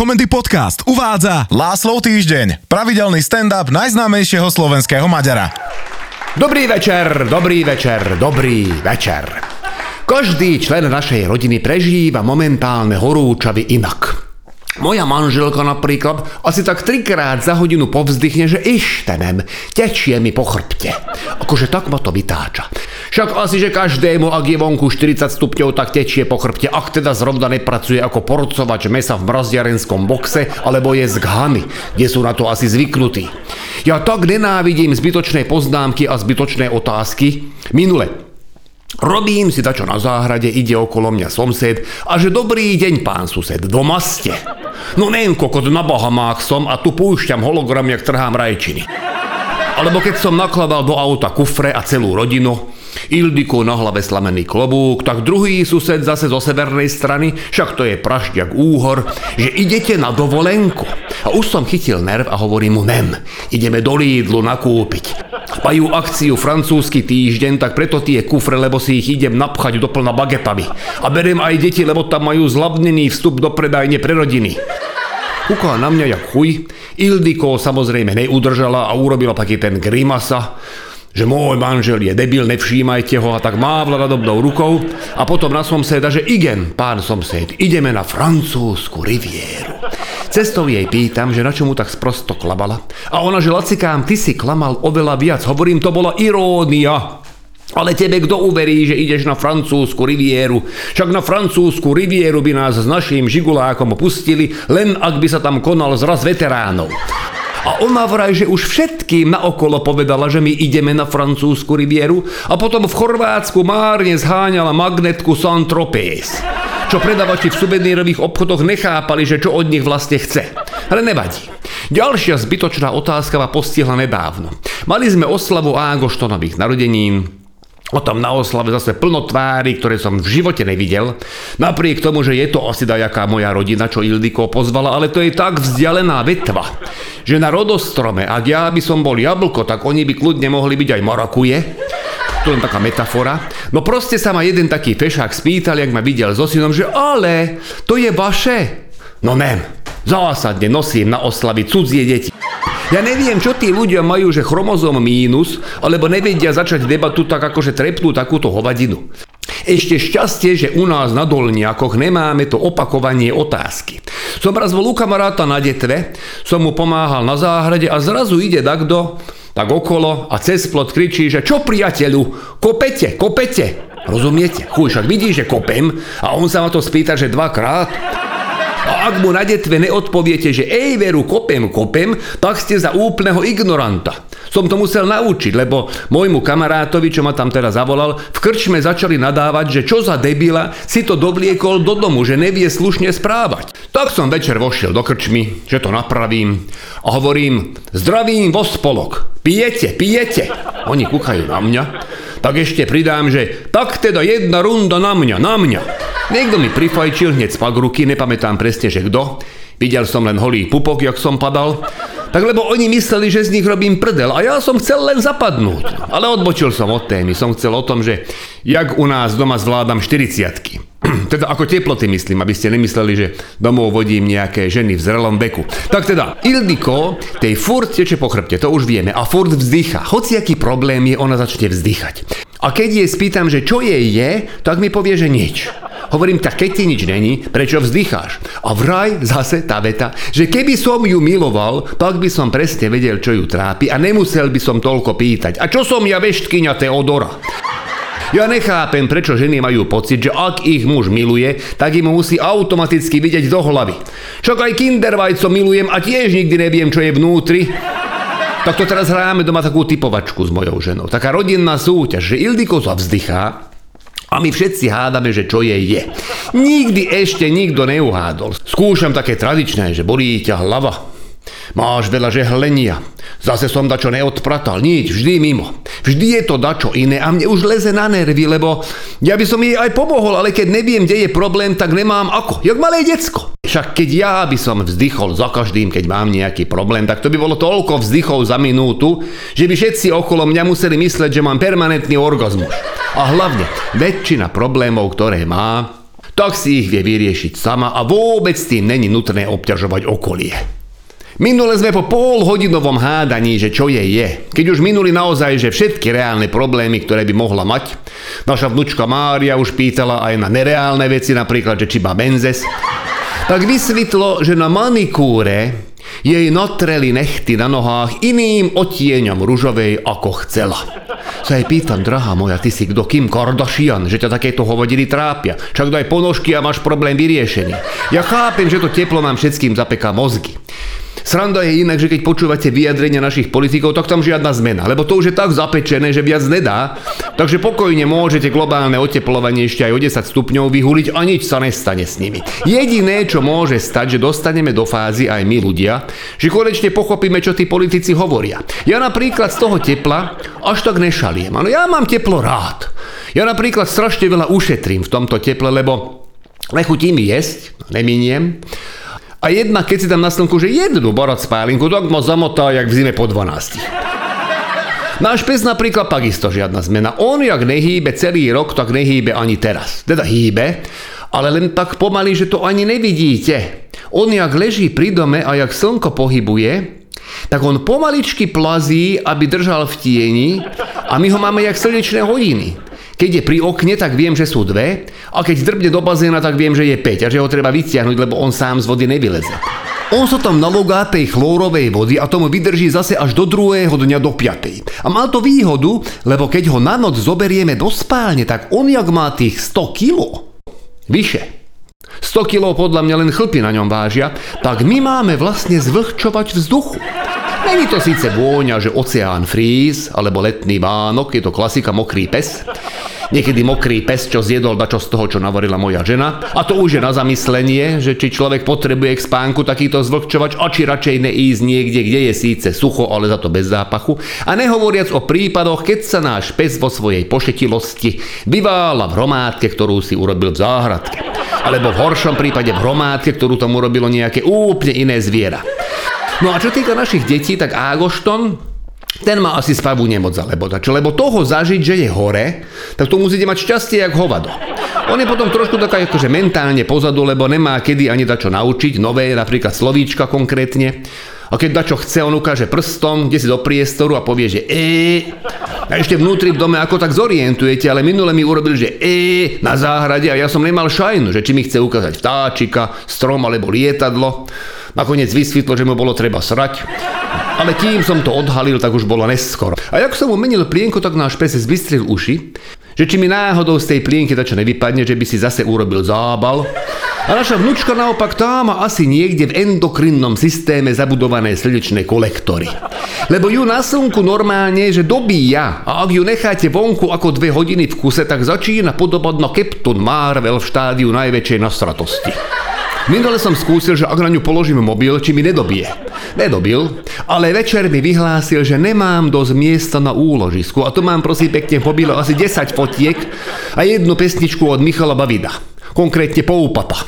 Komendy Podcast uvádza Láslov týždeň, pravidelný stand-up najznámejšieho slovenského Maďara. Dobrý večer, dobrý večer, dobrý večer. Každý člen našej rodiny prežíva momentálne horúčavy inak. Moja manželka napríklad asi tak trikrát za hodinu povzdychne, že ištenem, tečie mi po chrbte. Akože tak ma to vytáča. Však asi, že každému, ak je vonku 40 stupňov, tak tečie po chrbte, ak teda zrovna nepracuje ako porcovač mesa v mrazdiarenskom boxe, alebo je z Ghany, kde sú na to asi zvyknutí. Ja tak nenávidím zbytočné poznámky a zbytočné otázky. Minule, Robím si dačo na záhrade, ide okolo mňa somsed a že dobrý deň, pán sused, doma ste. No neviem, kokot na Bahamách som a tu púšťam hologram, jak trhám rajčiny. Alebo keď som nakladal do auta kufre a celú rodinu, Ildiko na hlave slamený klobúk, tak druhý sused zase zo severnej strany, však to je prašťak úhor, že idete na dovolenku. A už som chytil nerv a hovorím mu nem, ideme do Lidlu nakúpiť. Majú akciu francúzsky týždeň, tak preto tie kufre, lebo si ich idem napchať doplna bagetami. A beriem aj deti, lebo tam majú zlavnený vstup do predajne pre rodiny. Kúkala na mňa jak chuj. Ildiko samozrejme neudržala a urobila taký ten grimasa že môj manžel je debil, nevšímajte ho a tak mávla nadobnou rukou a potom na somseda, že igen, pán somsed, ideme na francúzsku rivieru. Cestou jej pýtam, že na čo mu tak sprosto klabala. A ona, že lacikám, ty si klamal oveľa viac. Hovorím, to bola irónia. Ale tebe kto uverí, že ideš na francúzsku rivieru? Však na francúzsku rivieru by nás s naším žigulákom pustili, len ak by sa tam konal zraz veteránov. A ona vraj, že už všetkým naokolo povedala, že my ideme na francúzsku rivieru a potom v Chorvátsku márne zháňala magnetku Saint-Tropez čo predavači v suvenírových obchodoch nechápali, že čo od nich vlastne chce. Ale nevadí. Ďalšia zbytočná otázka ma postihla nedávno. Mali sme oslavu Ágoštonových narodenín, O tom na oslave zase plno tvári, ktoré som v živote nevidel. Napriek tomu, že je to asi dajaká moja rodina, čo Ildiko pozvala, ale to je tak vzdialená vetva, že na rodostrome, ak ja by som bol jablko, tak oni by kľudne mohli byť aj marakuje. To len taká metafora. No proste sa ma jeden taký fešák spýtal, jak ma videl so synom, že ale, to je vaše. No nem, zásadne nosím na oslavy cudzie deti. Ja neviem, čo tí ľudia majú, že chromozom mínus, alebo nevedia začať debatu tak akože trepnú takúto hovadinu. Ešte šťastie, že u nás na Dolniakoch nemáme to opakovanie otázky. Som raz bol u kamaráta na detve, som mu pomáhal na záhrade a zrazu ide takto, tak okolo a cez plot kričí, že čo priateľu, kopete, kopete. Rozumiete? Chuj, však vidí, že kopem a on sa ma to spýta, že dvakrát. A ak mu na detve neodpoviete, že ej veru, kopem, kopem, tak ste za úplného ignoranta. Som to musel naučiť, lebo môjmu kamarátovi, čo ma tam teraz zavolal, v krčme začali nadávať, že čo za debila si to dovliekol do domu, že nevie slušne správať. Tak som večer vošiel do krčmy, že to napravím a hovorím, zdravím vo spolok, pijete, pijete. Oni kúkajú na mňa, tak ešte pridám, že tak teda jedna runda na mňa, na mňa. Niekto mi prifajčil hneď spak ruky, nepamätám presne, že kto. Videl som len holý pupok, jak som padal. Tak lebo oni mysleli, že z nich robím prdel a ja som chcel len zapadnúť. Ale odbočil som od témy. Som chcel o tom, že jak u nás doma zvládam 40 teda ako teploty myslím, aby ste nemysleli, že domov vodím nejaké ženy v zrelom veku. Tak teda, Ildiko, tej furt teče po chrbte, to už vieme, a furt vzdycha. aký problém je, ona začne vzdychať. A keď jej spýtam, že čo jej je, tak mi povie, že nič. Hovorím, tak keď ti nič není, prečo vzdycháš? A vraj zase tá veta, že keby som ju miloval, tak by som presne vedel, čo ju trápi a nemusel by som toľko pýtať. A čo som ja veštkyňa Teodora? Ja nechápem, prečo ženy majú pocit, že ak ich muž miluje, tak im musí automaticky vidieť do hlavy. Však aj kindervajco milujem a tiež nikdy neviem, čo je vnútri. Tak to teraz hráme doma takú typovačku s mojou ženou. Taká rodinná súťaž, že Ildiko sa vzdychá, a my všetci hádame, že čo jej je. Nikdy ešte nikto neuhádol. Skúšam také tradičné, že bolí ťa hlava. Máš veľa žehlenia. Zase som dačo neodpratal. Nič, vždy mimo. Vždy je to dačo iné a mne už leze na nervy, lebo ja by som jej aj pomohol, ale keď neviem, kde je problém, tak nemám ako. Jak malé decko. Však keď ja by som vzdychol za každým, keď mám nejaký problém, tak to by bolo toľko vzdychov za minútu, že by všetci okolo mňa museli mysleť, že mám permanentný orgazmus. A hlavne, väčšina problémov, ktoré má, tak si ich vie vyriešiť sama a vôbec tým není nutné obťažovať okolie. Minule sme po polhodinovom hádaní, že čo je je. Keď už minuli naozaj, že všetky reálne problémy, ktoré by mohla mať. Naša vnúčka Mária už pýtala aj na nereálne veci, napríklad, že či má benzes. Tak vysvetlo, že na manikúre jej natreli nechty na nohách iným otieňom ružovej, ako chcela. Sa jej pýtam, drahá moja, ty si kto Kim Kardashian, že ťa takéto hovodiny trápia. Čak daj ponožky a máš problém vyriešený. Ja chápem, že to teplo nám všetkým zapeká mozgy. Sranda je inak, že keď počúvate vyjadrenia našich politikov, tak tam žiadna zmena, lebo to už je tak zapečené, že viac nedá. Takže pokojne môžete globálne oteplovanie ešte aj o 10 stupňov vyhuliť a nič sa nestane s nimi. Jediné, čo môže stať, že dostaneme do fázy aj my ľudia, že konečne pochopíme, čo tí politici hovoria. Ja napríklad z toho tepla až tak nešaliem. Ano, ja mám teplo rád. Ja napríklad strašne veľa ušetrím v tomto teple, lebo nechutí mi jesť, neminiem. A jedna, keď si tam na slnku, že jednu borať spálinku, tak ma zamotá, jak v zime po 12. Náš pes napríklad takisto žiadna zmena. On jak nehýbe celý rok, tak nehýbe ani teraz. Teda hýbe, ale len tak pomaly, že to ani nevidíte. On jak leží pri dome a jak slnko pohybuje, tak on pomaličky plazí, aby držal v tieni a my ho máme jak slnečné hodiny. Keď je pri okne, tak viem, že sú dve a keď drbne do bazéna, tak viem, že je 5 a že ho treba vytiahnuť, lebo on sám z vody nevyleze. On sa tam nalogá tej chlórovej vody a tomu vydrží zase až do druhého dňa do piatej. A má to výhodu, lebo keď ho na noc zoberieme do spálne, tak on jak má tých 100 kilo. Vyše. 100 kg podľa mňa len chlpy na ňom vážia, tak my máme vlastne zvlhčovať vzduchu. Není to síce vôňa, že oceán fríz, alebo letný Vánok, je to klasika mokrý pes. Niekedy mokrý pes, čo zjedol dačo z toho, čo navorila moja žena. A to už je na zamyslenie, že či človek potrebuje k spánku takýto zvlhčovač, a či radšej neísť niekde, kde je síce sucho, ale za to bez zápachu. A nehovoriac o prípadoch, keď sa náš pes vo svojej pošetilosti vyvála v hromádke, ktorú si urobil v záhradke. Alebo v horšom prípade v hromádke, ktorú tam urobilo nejaké úplne iné zviera. No a čo týka našich detí, tak Ágošton, ten má asi spavú nemoc alebo dačo, lebo toho zažiť, že je hore, tak to musíte mať šťastie jak hovado. On je potom trošku taká akože mentálne pozadu, lebo nemá kedy ani dačo naučiť, nové, napríklad slovíčka konkrétne. A keď dačo chce, on ukáže prstom, kde si do priestoru a povie, že e. A ešte vnútri v dome ako tak zorientujete, ale minule mi urobil, že e na záhrade a ja som nemal šajnu, že či mi chce ukázať vtáčika, strom alebo lietadlo. Nakoniec vysvetlo, že mu bolo treba srať. Ale kým som to odhalil, tak už bolo neskoro. A jak som mu menil plienku, tak náš pes zbystril uši, že či mi náhodou z tej plienky dačo nevypadne, že by si zase urobil zábal. A naša vnúčka naopak tá má asi niekde v endokrinnom systéme zabudované slnečné kolektory. Lebo ju na slnku normálne, že dobíja a ak ju necháte vonku ako dve hodiny v kuse, tak začína podobať Captain Marvel v štádiu najväčšej nasratosti. Minule som skúsil, že ak na ňu položím mobil, či mi nedobije. Nedobil, ale večer mi vyhlásil, že nemám dosť miesta na úložisku a tu mám prosím pekne v mobile asi 10 fotiek a jednu pesničku od Michala Bavida. Konkrétne Poupata.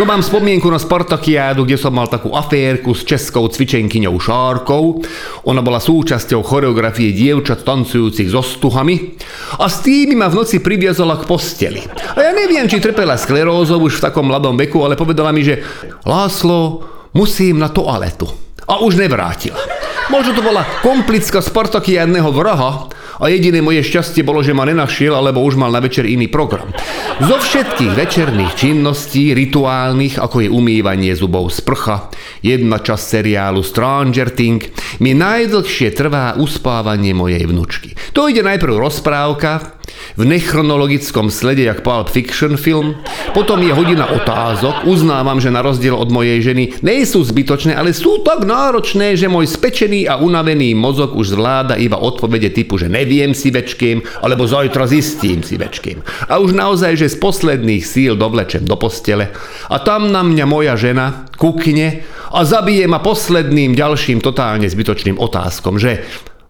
To mám spomienku na Spartakiádu, kde som mal takú aférku s českou cvičenkyňou Šárkou. Ona bola súčasťou choreografie dievčat tancujúcich so stuhami a s tými ma v noci priviazala k posteli. A ja neviem, či trpela sklerózou už v takom mladom veku, ale povedala mi, že Láslo, musím na toaletu. A už nevrátila. Možno to bola komplická Spartakiádneho vraha, a jediné moje šťastie bolo, že ma nenašiel, alebo už mal na večer iný program. Zo všetkých večerných činností, rituálnych, ako je umývanie zubov z prcha, jedna časť seriálu Stranger Thing, mi najdlhšie trvá uspávanie mojej vnučky. To ide najprv rozprávka, v nechronologickom slede jak Pulp Fiction film. Potom je hodina otázok. Uznávam, že na rozdiel od mojej ženy nie sú zbytočné, ale sú tak náročné, že môj spečený a unavený mozog už zvláda iba odpovede typu, že neviem si večkým, alebo zajtra zistím si večkým. A už naozaj, že z posledných síl dovlečem do postele a tam na mňa moja žena kukne a zabije ma posledným ďalším totálne zbytočným otázkom, že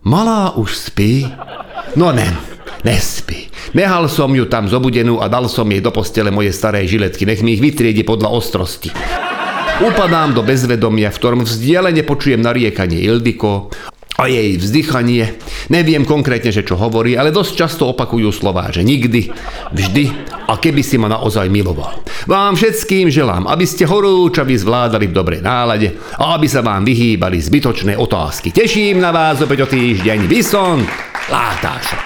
malá už spí? No ne, nespí. Nehal som ju tam zobudenú a dal som jej do postele moje staré žiletky, nech mi ich vytriedi podľa ostrosti. Upadám do bezvedomia, v ktorom vzdialene počujem nariekanie Ildiko a jej vzdychanie. Neviem konkrétne, že čo hovorí, ale dosť často opakujú slová, že nikdy, vždy a keby si ma naozaj miloval. Vám všetkým želám, aby ste horúčavi zvládali v dobrej nálade a aby sa vám vyhýbali zbytočné otázky. Teším na vás opäť o týždeň. Vysont, látáš.